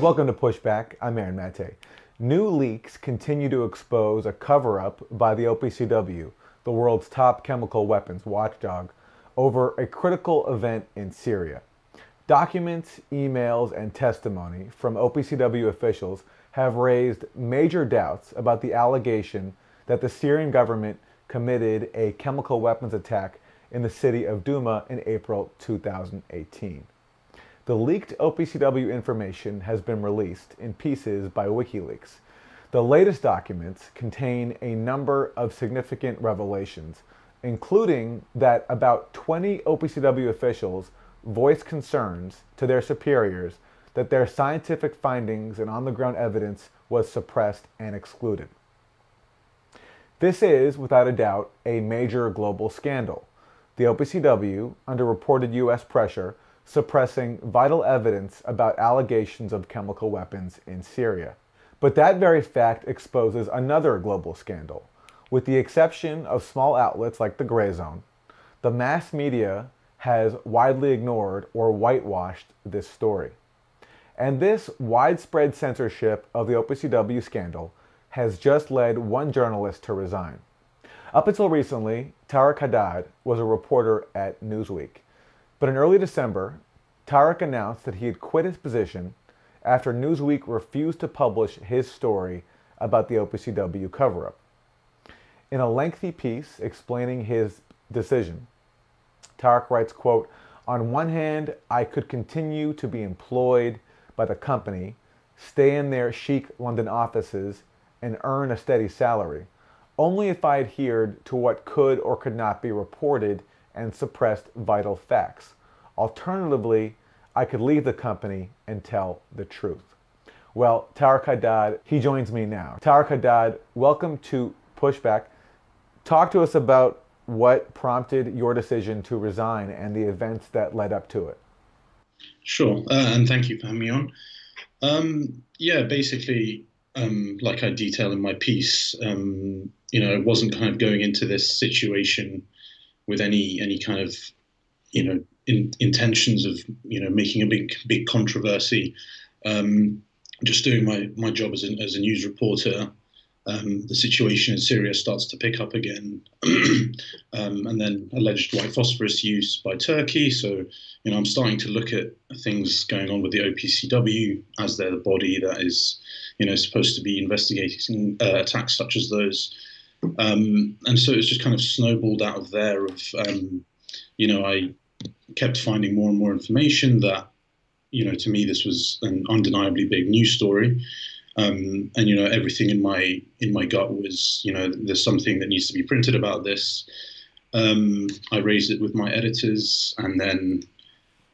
Welcome to Pushback. I'm Aaron Mate. New leaks continue to expose a cover up by the OPCW, the world's top chemical weapons watchdog, over a critical event in Syria. Documents, emails, and testimony from OPCW officials have raised major doubts about the allegation that the Syrian government committed a chemical weapons attack in the city of Douma in April 2018. The leaked OPCW information has been released in pieces by WikiLeaks. The latest documents contain a number of significant revelations, including that about 20 OPCW officials voiced concerns to their superiors that their scientific findings and on the ground evidence was suppressed and excluded. This is, without a doubt, a major global scandal. The OPCW, under reported U.S. pressure, suppressing vital evidence about allegations of chemical weapons in Syria. But that very fact exposes another global scandal. With the exception of small outlets like the Grayzone, the mass media has widely ignored or whitewashed this story. And this widespread censorship of the OPCW scandal has just led one journalist to resign. Up until recently, Tareq Haddad was a reporter at Newsweek. But in early December, Tareq announced that he had quit his position after Newsweek refused to publish his story about the OPCW cover up. In a lengthy piece explaining his decision, Tareq writes, quote, On one hand, I could continue to be employed by the company, stay in their chic London offices, and earn a steady salary, only if I adhered to what could or could not be reported and suppressed vital facts. Alternatively, I could leave the company and tell the truth. Well, Tareq Haddad, he joins me now. Tareq Haddad, welcome to Pushback. Talk to us about what prompted your decision to resign and the events that led up to it. Sure, uh, and thank you for having me on. Um, yeah, basically, um, like I detail in my piece, um, you know, it wasn't kind of going into this situation with any any kind of, you know, in, intentions of you know making a big big controversy. Um, just doing my my job as a, as a news reporter um, the situation in Syria starts to pick up again, um, and then alleged white phosphorus use by Turkey. So, you know, I'm starting to look at things going on with the OPCW as they're the body that is, you know, supposed to be investigating uh, attacks such as those. Um, and so it's just kind of snowballed out of there. Of, um, you know, I kept finding more and more information that, you know, to me this was an undeniably big news story. Um, and you know everything in my in my gut was you know there's something that needs to be printed about this. Um, I raised it with my editors, and then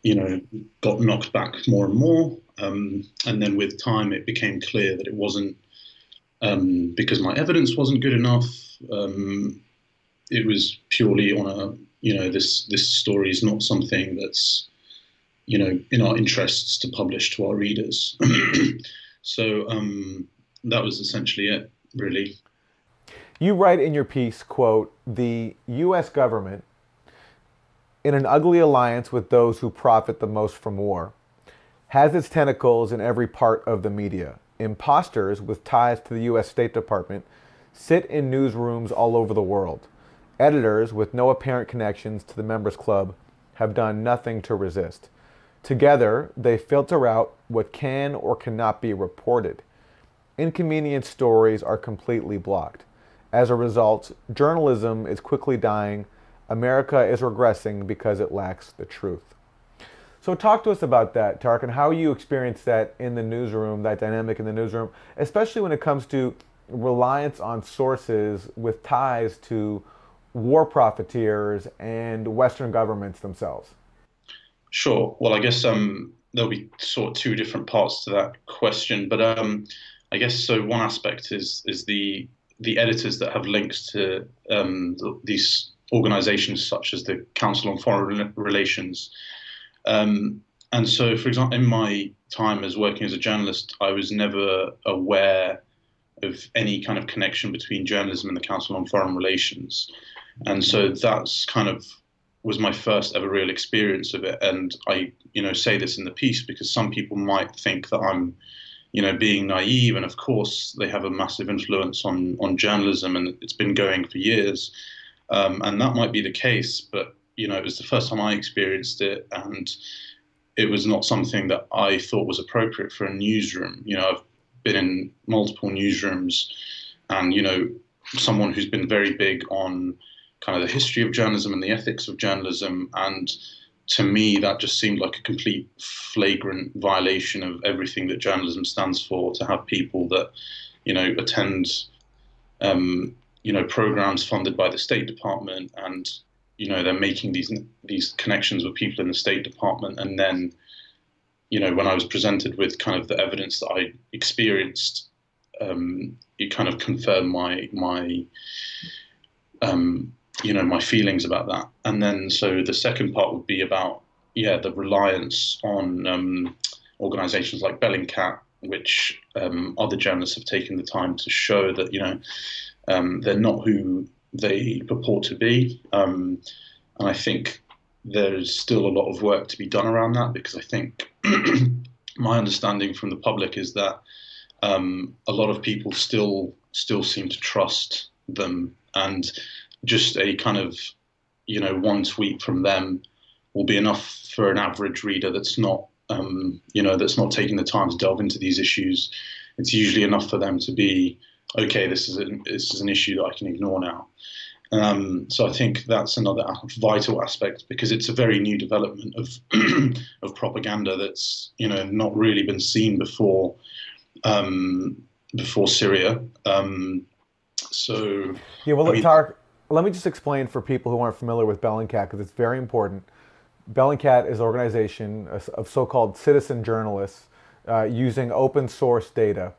you know got knocked back more and more. Um, and then with time, it became clear that it wasn't um, because my evidence wasn't good enough. Um, it was purely on a you know this this story is not something that's you know in our interests to publish to our readers. So um, that was essentially it, really. You write in your piece, quote, the U.S. government, in an ugly alliance with those who profit the most from war, has its tentacles in every part of the media. Imposters with ties to the U.S. State Department sit in newsrooms all over the world. Editors with no apparent connections to the members club have done nothing to resist. Together, they filter out what can or cannot be reported. Inconvenient stories are completely blocked. As a result, journalism is quickly dying. America is regressing because it lacks the truth. So, talk to us about that, Tareq, and how you experience that in the newsroom, that dynamic in the newsroom, especially when it comes to reliance on sources with ties to war profiteers and Western governments themselves. Sure. Well, I guess um, there'll be sort of two different parts to that question, but um, I guess so. One aspect is is the the editors that have links to um, these organisations such as the Council on Foreign Relations. Um, and so, for example, in my time as working as a journalist, I was never aware of any kind of connection between journalism and the Council on Foreign Relations. And so that's kind of was my first ever real experience of it. And I, you know, say this in the piece because some people might think that I'm, you know, being naive. And of course, they have a massive influence on on journalism, and it's been going for years. Um, and that might be the case, but you know, it was the first time I experienced it, and it was not something that I thought was appropriate for a newsroom. You know, I've been in multiple newsrooms, and you know, someone who's been very big on kind of the history of journalism and the ethics of journalism. And to me, that just seemed like a complete flagrant violation of everything that journalism stands for. To have people that, you know, attend, um, you know, programs funded by the State Department, and you know, they're making these these connections with people in the State Department, and then, you know, when I was presented with kind of the evidence that I experienced, um, it kind of confirmed my my um, you know my feelings about that. And then so the second part would be about yeah the reliance on um, organizations like bellingcat which um, other journalists have taken the time to show that you know um, they're not who they purport to be um, and i think there's still a lot of work to be done around that because i think my understanding from the public is that um, a lot of people still still seem to trust them and just a kind of you know one tweet from them will be enough for an average reader that's not um, you know that's not taking the time to delve into these issues. It's usually enough for them to be okay. This is an, this is an issue that I can ignore now. Um, so I think that's another vital aspect because it's a very new development of of propaganda that's you know not really been seen before um, before Syria. Um, so yeah, well, I mean, Tareq, let me just explain for people who aren't familiar with Bellingcat because it's very important. Bellingcat is an organization of so-called citizen journalists uh, using open source data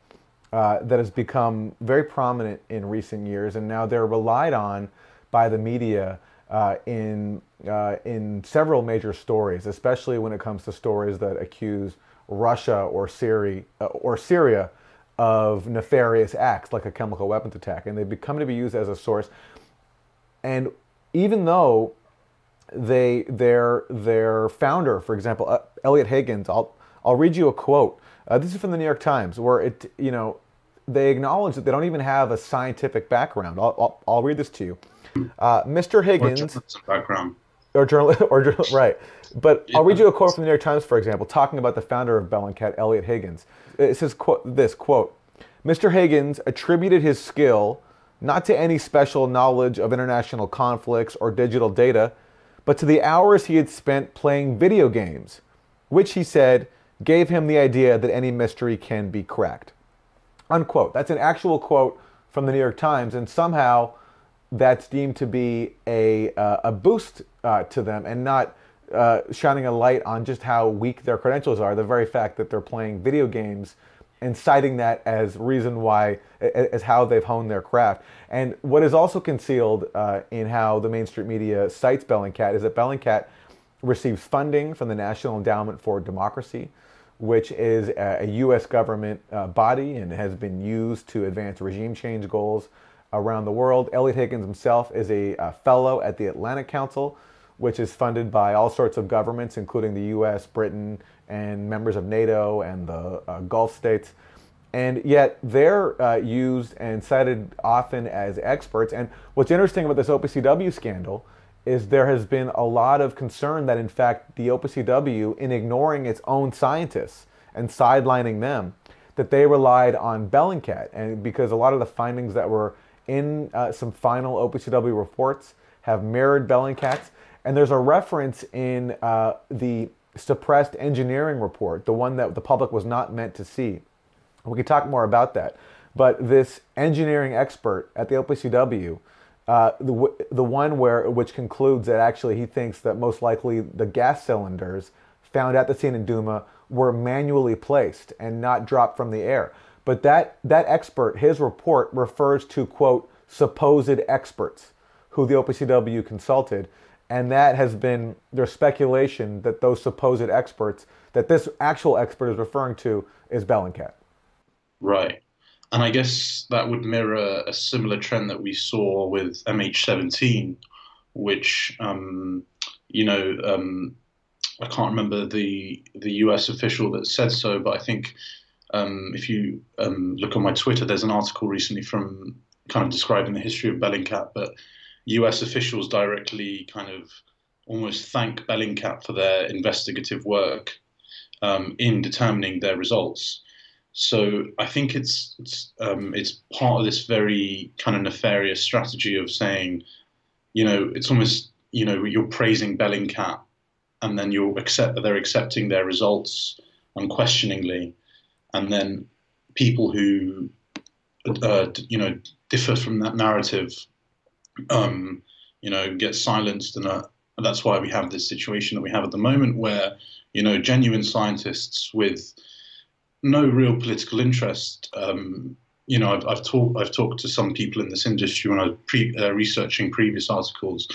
uh, that has become very prominent in recent years, and now they're relied on by the media uh, in uh, in several major stories, especially when it comes to stories that accuse Russia or Syria uh, or Syria of nefarious acts like a chemical weapons attack, and they've become to be used as a source. And even though they their their founder, for example, uh, Eliot Higgins, I'll I'll read you a quote. Uh, this is from the New York Times, where it you know they acknowledge that they don't even have a scientific background. I'll I'll, I'll read this to you. Uh, Mr. Higgins. Or background. Or journal, or right. But yeah. I'll read you a quote from the New York Times, for example, talking about the founder of Bellingcat, Eliot Higgins. It says quote, this quote: Mr. Higgins attributed his skill not to any special knowledge of international conflicts or digital data, but to the hours he had spent playing video games, which he said gave him the idea that any mystery can be cracked. Unquote. That's an actual quote from the New York Times, and somehow that's deemed to be a, uh, a boost uh, to them and not uh, shining a light on just how weak their credentials are. The very fact that they're playing video games and citing that as reason why, as how they've honed their craft. And what is also concealed uh, in how the mainstream media cites Bellingcat is that Bellingcat receives funding from the National Endowment for Democracy, which is a, U.S. government uh, body and has been used to advance regime change goals around the world. Eliot Higgins himself is a, a fellow at the Atlantic Council, which is funded by all sorts of governments, including the U.S., Britain, and members of NATO and the uh, Gulf states. And yet they're uh, used and cited often as experts. And what's interesting about this OPCW scandal is there has been a lot of concern that, in fact, the OPCW, in ignoring its own scientists and sidelining them, that they relied on Bellingcat. And because a lot of the findings that were in uh, some final OPCW reports have mirrored Bellingcat's. And there's a reference in uh, the suppressed engineering report, the one that the public was not meant to see. We could talk more about that. But this engineering expert at the OPCW, uh, the, the one where which concludes that actually he thinks that most likely the gas cylinders found at the scene in Douma were manually placed and not dropped from the air. But that, that expert, his report refers to, quote, supposed experts who the OPCW consulted and that has been their speculation that those supposed experts that this actual expert is referring to is Bellingcat. Right. And I guess that would mirror a similar trend that we saw with MH17, which um, you know, um, I can't remember the the U.S. official that said so, but I think um, if you um, look on my Twitter, there's an article recently from kind of describing the history of Bellingcat, but U.S. officials directly kind of almost thank Bellingcat for their investigative work um, in determining their results. So I think it's it's um, it's part of this very kind of nefarious strategy of saying, you know, it's almost you know you're praising Bellingcat, and then you'll accept they're accepting their results unquestioningly, and then people who uh, you know differ from that narrative, um, you know, get silenced, uh, and that's why we have this situation that we have at the moment, where you know genuine scientists with no real political interest. Um, you know, I've, I've talked I've talked to some people in this industry when I was pre, uh, researching previous articles.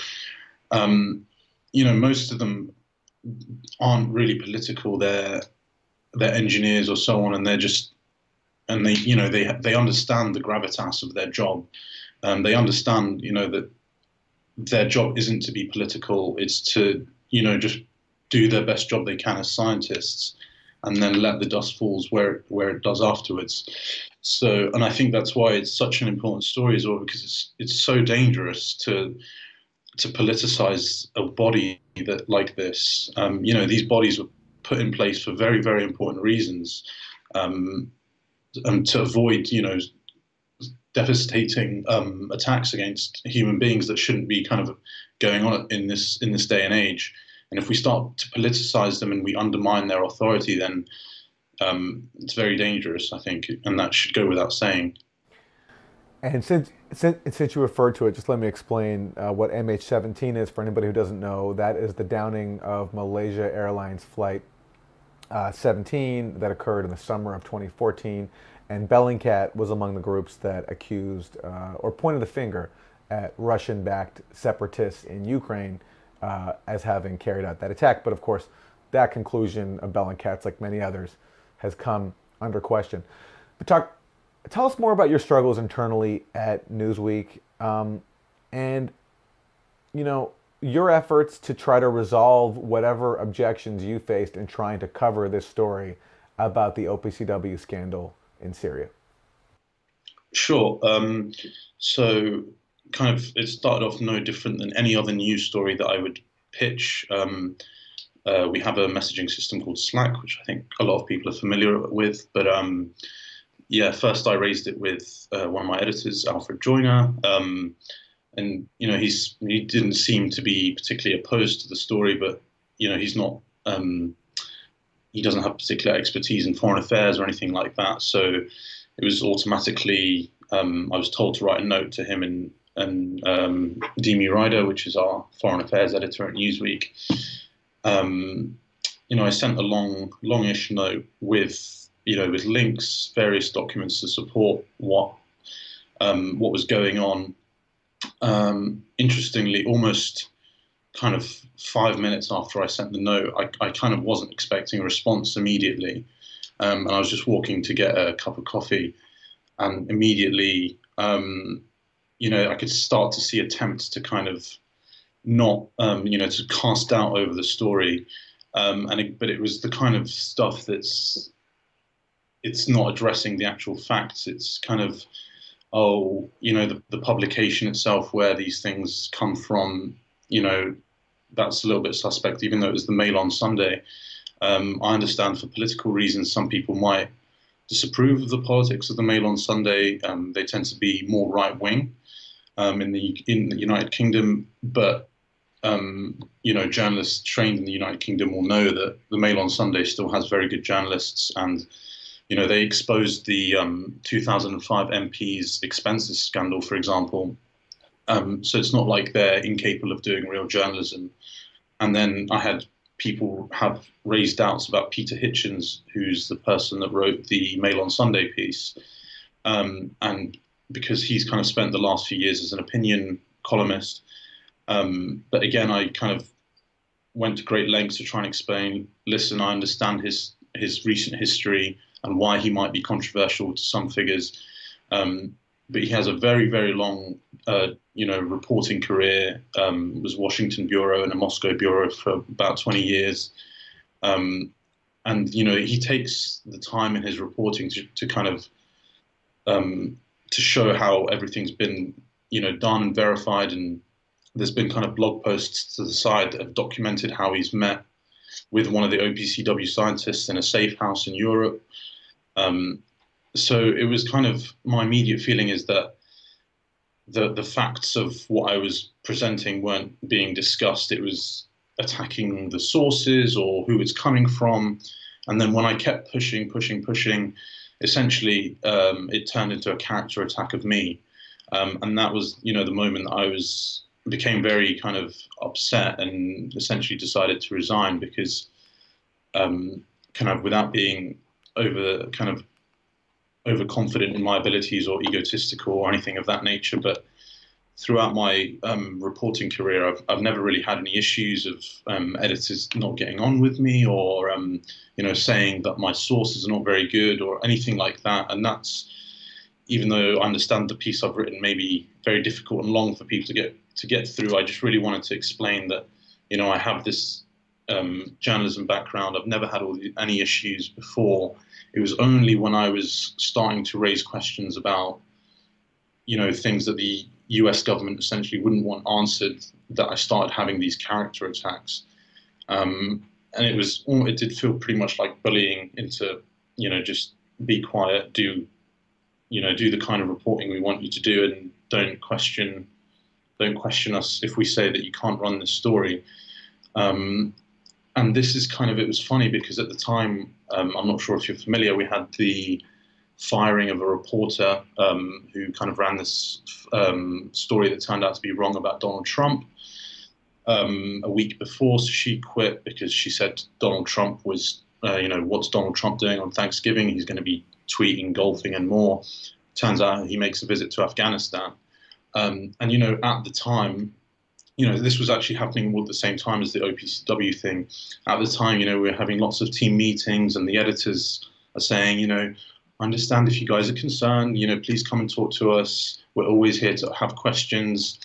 Um, you know, most of them aren't really political. They're they're engineers or so on, and they're just and they you know they they understand the gravitas of their job. Um, they understand you know that their job isn't to be political. It's to you know just do their best job they can as scientists and then let the dust falls where where it does afterwards. So, and I think that's why it's such an important story as well, because it's it's so dangerous to to politicize a body that like this. Um, you know, these bodies were put in place for very very important reasons, um, and to avoid you know devastating um, attacks against human beings that shouldn't be kind of going on in this in this day and age. And if we start to politicize them and we undermine their authority, then um, it's very dangerous, I think, and that should go without saying. And since, since, since you referred to it, just let me explain uh, what MH17 is for anybody who doesn't know. That is the downing of Malaysia Airlines Flight uh, 17 that occurred in the summer of 2014. And Bellingcat was among the groups that accused uh, or pointed the finger at Russian backed separatists in Ukraine uh, as having carried out that attack. But of course, that conclusion of Bellingcat's, like many others, has come under question. But talk, tell us more about your struggles internally at Newsweek, um, and you know your efforts to try to resolve whatever objections you faced in trying to cover this story about the OPCW scandal in Syria. Sure. Um, so kind of it started off no different than any other news story that I would pitch. Um, uh, we have a messaging system called Slack, which I think a lot of people are familiar with. But um, yeah, first I raised it with uh, one of my editors, Alfred Joyner, um, and you know he's he didn't seem to be particularly opposed to the story, but you know he's not. Um, he doesn't have particular expertise in foreign affairs or anything like that. So it was automatically. Um, I was told to write a note to him in and um, Demi Ryder, which is our foreign affairs editor at Newsweek. Um, you know, I sent a long, longish note with, you know, with links, various documents to support what um, what was going on. Um, interestingly, almost kind of five minutes after I sent the note, I, I kind of wasn't expecting a response immediately, um, and I was just walking to get a cup of coffee, and immediately um, you know, I could start to see attempts to kind of not, um, you know, to cast doubt over the story. Um, and it, but it was the kind of stuff that's it's not addressing the actual facts. It's kind of oh, you know, the, the publication itself, where these things come from, you know, that's a little bit suspect, even though it was the Mail on Sunday. Um, I understand for political reasons, some people might disapprove of the politics of the Mail on Sunday. Um, they tend to be more right wing um, in the in the United Kingdom, but um, you know, journalists trained in the United Kingdom will know that the Mail on Sunday still has very good journalists, and you know, they exposed the um, 2005 MP's expenses scandal, for example. Um, so it's not like they're incapable of doing real journalism. And then I had people have raised doubts about Peter Hitchens, who's the person that wrote the Mail on Sunday piece. Um, and because he's kind of spent the last few years as an opinion columnist. Um, but again, I kind of went to great lengths to try and explain. Listen, I understand his his recent history and why he might be controversial to some figures. Um, but he has a very very long uh, you know reporting career. Um, was Washington bureau and a Moscow bureau for about 20 years. Um, and you know he takes the time in his reporting to, to kind of um, to show how everything's been you know done and verified and there's been kind of blog posts to the side that have documented how he's met with one of the OPCW scientists in a safe house in Europe. Um, so it was kind of my immediate feeling is that the the facts of what I was presenting weren't being discussed. It was attacking the sources or who it's coming from. And then when I kept pushing, pushing, pushing, essentially um, it turned into a character attack of me. Um, and that was, you know, the moment that I was became very kind of upset and essentially decided to resign because um, kind of without being over kind of overconfident in my abilities or egotistical or anything of that nature, but throughout my um, reporting career, I've, I've never really had any issues of um, editors not getting on with me or, um, you know, saying that my sources are not very good or anything like that. And that's, even though I understand the piece I've written may be very difficult and long for people to get to get through, I just really wanted to explain that, you know, I have this um, journalism background. I've never had the, any issues before. It was only when I was starting to raise questions about, you know, things that the US government essentially wouldn't want answered that I started having these character attacks. Um, and it was, it did feel pretty much like bullying into, you know, just be quiet, do, you know, do the kind of reporting we want you to do and don't question, don't question us if we say that you can't run this story. Um, and this is kind of, it was funny because at the time, um, I'm not sure if you're familiar, we had the firing of a reporter um, who kind of ran this um, story that turned out to be wrong about Donald Trump um, a week before. So she quit because she said Donald Trump was, uh, you know, what's Donald Trump doing on Thanksgiving? He's going to be tweeting, golfing, and more. Turns out he makes a visit to Afghanistan. Um, and, you know, at the time, you know, this was actually happening at the same time as the OPCW thing. At the time, you know, we were having lots of team meetings, and the editors are saying, you know, understand if you guys are concerned, you know, please come and talk to us. We're always here to have questions.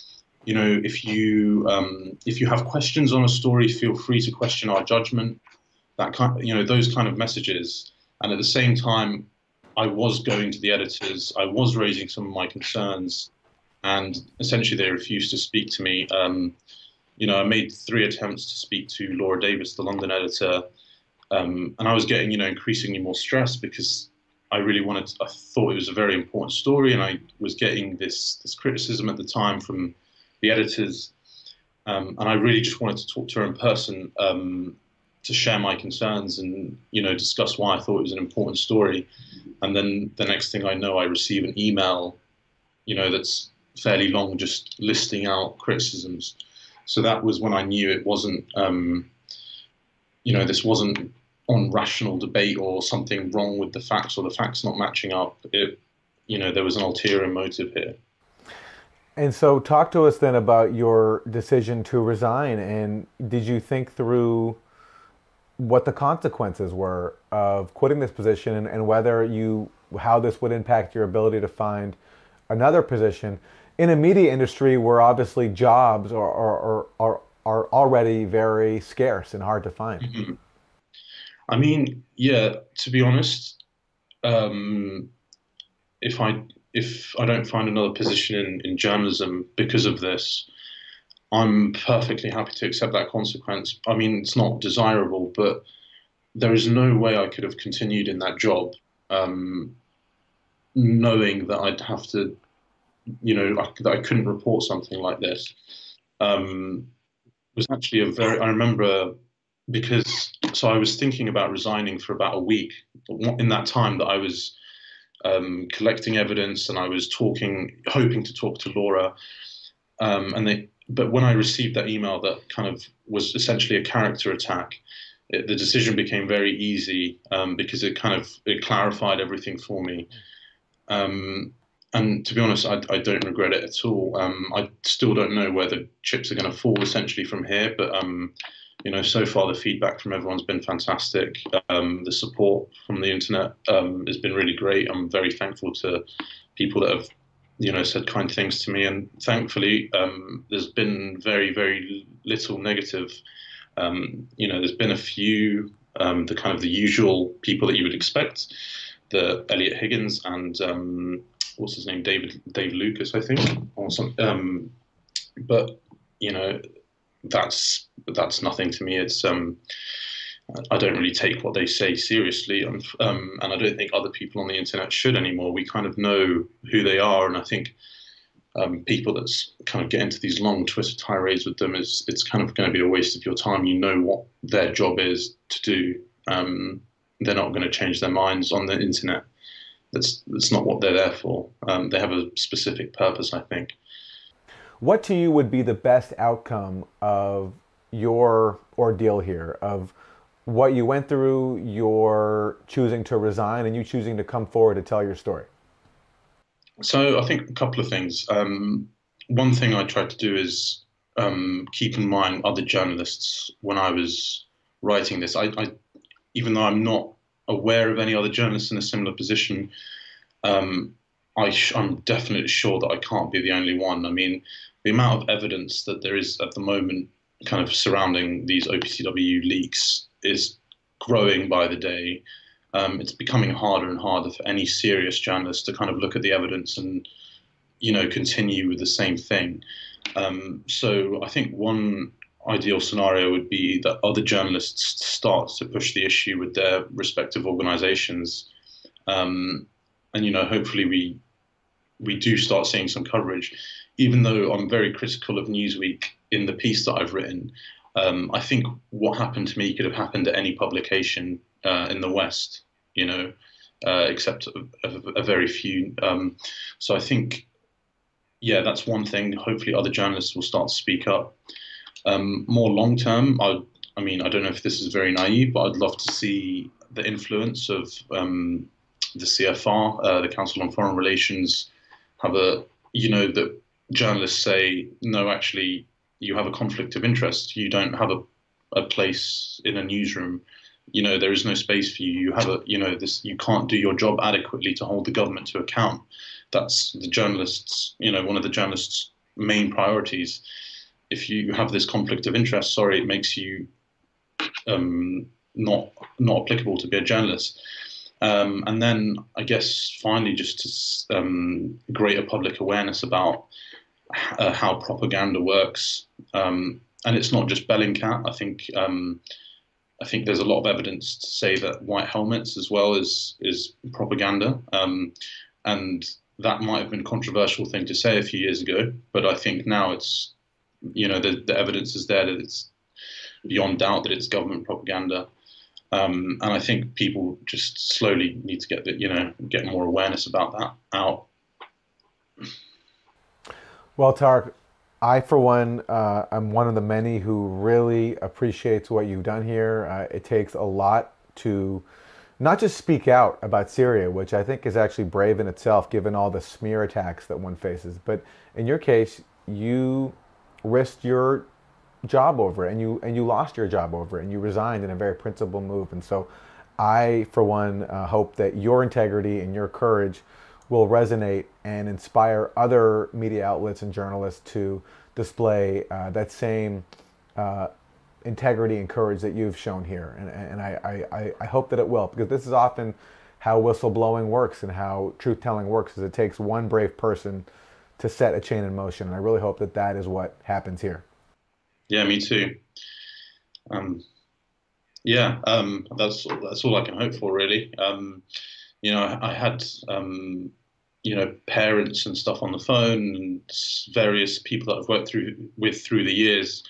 You know, if you um, if you have questions on a story, feel free to question our judgment. That kind, you know, those kind of messages. And at the same time, I was going to the editors. I was raising some of my concerns, and essentially they refused to speak to me. Um, you know, I made three attempts to speak to Laura Davis, the London editor, um, and I was getting, you know, increasingly more stressed because I really wanted. To, I thought it was a very important story, and I was getting this this criticism at the time from the editors, um, and I really just wanted to talk to her in person um, to share my concerns and you know discuss why I thought it was an important story. And then the next thing I know, I receive an email, you know, that's fairly long, just listing out criticisms. So that was when I knew it wasn't, um, you know, this wasn't on rational debate or something wrong with the facts or the facts not matching up. It, you know, there was an ulterior motive here. And so, talk to us then about your decision to resign. And did you think through what the consequences were of quitting this position and, and whether you, how this would impact your ability to find another position in a media industry where obviously jobs are, are, are, are already very scarce and hard to find? Mm-hmm. I mean, yeah. To be honest, um, if I if I don't find another position in, in journalism because of this, I'm perfectly happy to accept that consequence. I mean, it's not desirable, but there is no way I could have continued in that job, um, knowing that I'd have to, you know, I, that I couldn't report something like this. Um, was actually a very. I remember because so I was thinking about resigning for about a week. In that time that I was um, collecting evidence and I was talking, hoping to talk to Laura, um, and they. But when I received that email that kind of was essentially a character attack, it, the decision became very easy um, because it kind of it clarified everything for me. Um, and to be honest, I, I, don't regret it at all. Um, I still don't know where the chips are going to fall essentially from here, but um, you know, so far the feedback from everyone's been fantastic. Um, the support from the internet um, has been really great. I'm very thankful to people that have you know, said kind things to me, and thankfully, um, there's been very, very little negative. Um, you know, there's been a few, um, the kind of the usual people that you would expect, the Eliot Higgins and um, what's his name, David Dave Lucas, I think, or some. Um, but you know, that's that's nothing to me. It's um, I don't really take what they say seriously, um, um, and I don't think other people on the internet should anymore. We kind of know who they are, and I think um, people that kind of get into these long Twitter tirades with them is it's kind of going to be a waste of your time. You know what their job is to do. Um, they're not going to change their minds on the internet. That's that's not what they're there for. Um, they have a specific purpose, I think. What to you would be the best outcome of your ordeal here of what you went through, your choosing to resign, and you choosing to come forward to tell your story? So I think a couple of things. Um, one thing I tried to do is um, keep in mind other journalists when I was writing this. I, I even though I'm not aware of any other journalists in a similar position, um, I am definitely sure that I can't be the only one. I mean, the amount of evidence that there is at the moment, kind of surrounding these OPCW leaks, is growing by the day. Um, it's becoming harder and harder for any serious journalist to kind of look at the evidence and, you know, continue with the same thing. Um, so I think one ideal scenario would be that other journalists start to push the issue with their respective organisations, um, and you know, hopefully we we do start seeing some coverage. Even though I'm very critical of Newsweek in the piece that I've written, um, I think what happened to me could have happened to any publication uh, in the West, you know, uh, except a, a, a, very few. Um, so I think, yeah, that's one thing. Hopefully, other journalists will start to speak up. Um, more long term, I, I mean, I don't know if this is very naive, but I'd love to see the influence of um, the CFR, uh, the Council on Foreign Relations, have a, you know, that journalists say, no, actually, you have a conflict of interest. You don't have a, a place in a newsroom. You know, there is no space for you. You have a, you know, this, you can't do your job adequately to hold the government to account. That's the journalists, you know, one of the journalists' main priorities. If you have this conflict of interest, sorry, it makes you um, not not applicable to be a journalist. Um, and then I guess finally, just to um, greater public awareness about uh, how propaganda works. Um, and it's not just Bellingcat. I think um, I think there's a lot of evidence to say that white helmets as well is is propaganda. Um, and that might have been a controversial thing to say a few years ago, but I think now it's you know the, the evidence is there that it's beyond doubt that it's government propaganda. Um, and I think people just slowly need to get the, you know get more awareness about that out. Well, Tareq, I, for one, uh, I'm one of the many who really appreciates what you've done here. Uh, it takes a lot to not just speak out about Syria, which I think is actually brave in itself, given all the smear attacks that one faces. But in your case, you risked your job over it, and you and you lost your job over it, and you resigned in a very principled move. And so, I, for one, uh, hope that your integrity and your courage will resonate and inspire other media outlets and journalists to display uh, that same uh, integrity and courage that you've shown here. And, and I, I, I hope that it will, because this is often how whistleblowing works and how truth telling works is it takes one brave person to set a chain in motion. And I really hope that that is what happens here. Yeah, me too. Um, yeah, um, that's that's all I can hope for, really. Um, you know, I, had um, you know parents and stuff on the phone and various people that I've worked through with through the years.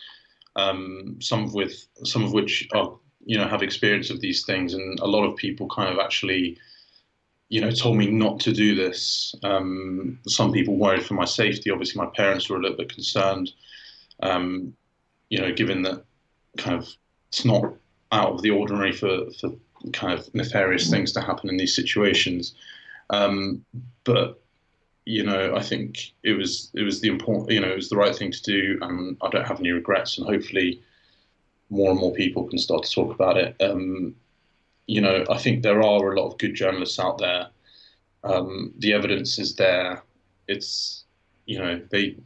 Um, some of with some of which are you know have experience of these things, and a lot of people kind of actually you know told me not to do this. Um, some people worried for my safety. Obviously, my parents were a little bit concerned. Um, you know, given that kind of it's not out of the ordinary for for kind of nefarious things to happen in these situations. Um, but you know, I think it was it was the important, you know, it was the right thing to do, and I don't have any regrets. And hopefully, more and more people can start to talk about it. Um, you know, I think there are a lot of good journalists out there. Um, the evidence is there. it's you know they,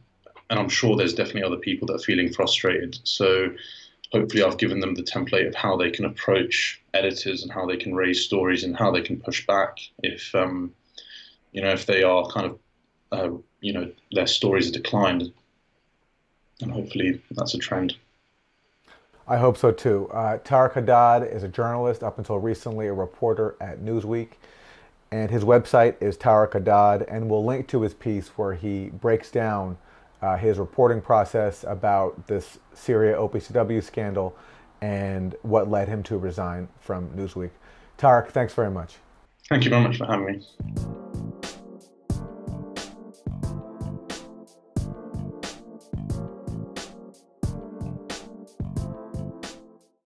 and I'm sure there's definitely other people that are feeling frustrated. So hopefully I've given them the template of how they can approach editors and how they can raise stories and how they can push back if um, you know if they are kind of uh, you know their stories are declined and hopefully that's a trend. I hope so too. Uh, Tareq Haddad is a journalist, up until recently a reporter at Newsweek, and his website is Tareq Haddad, and we'll link to his piece where he breaks down uh, his reporting process about this Syria OPCW scandal and what led him to resign from Newsweek. Tareq, thanks very much. Thank you very much for having me.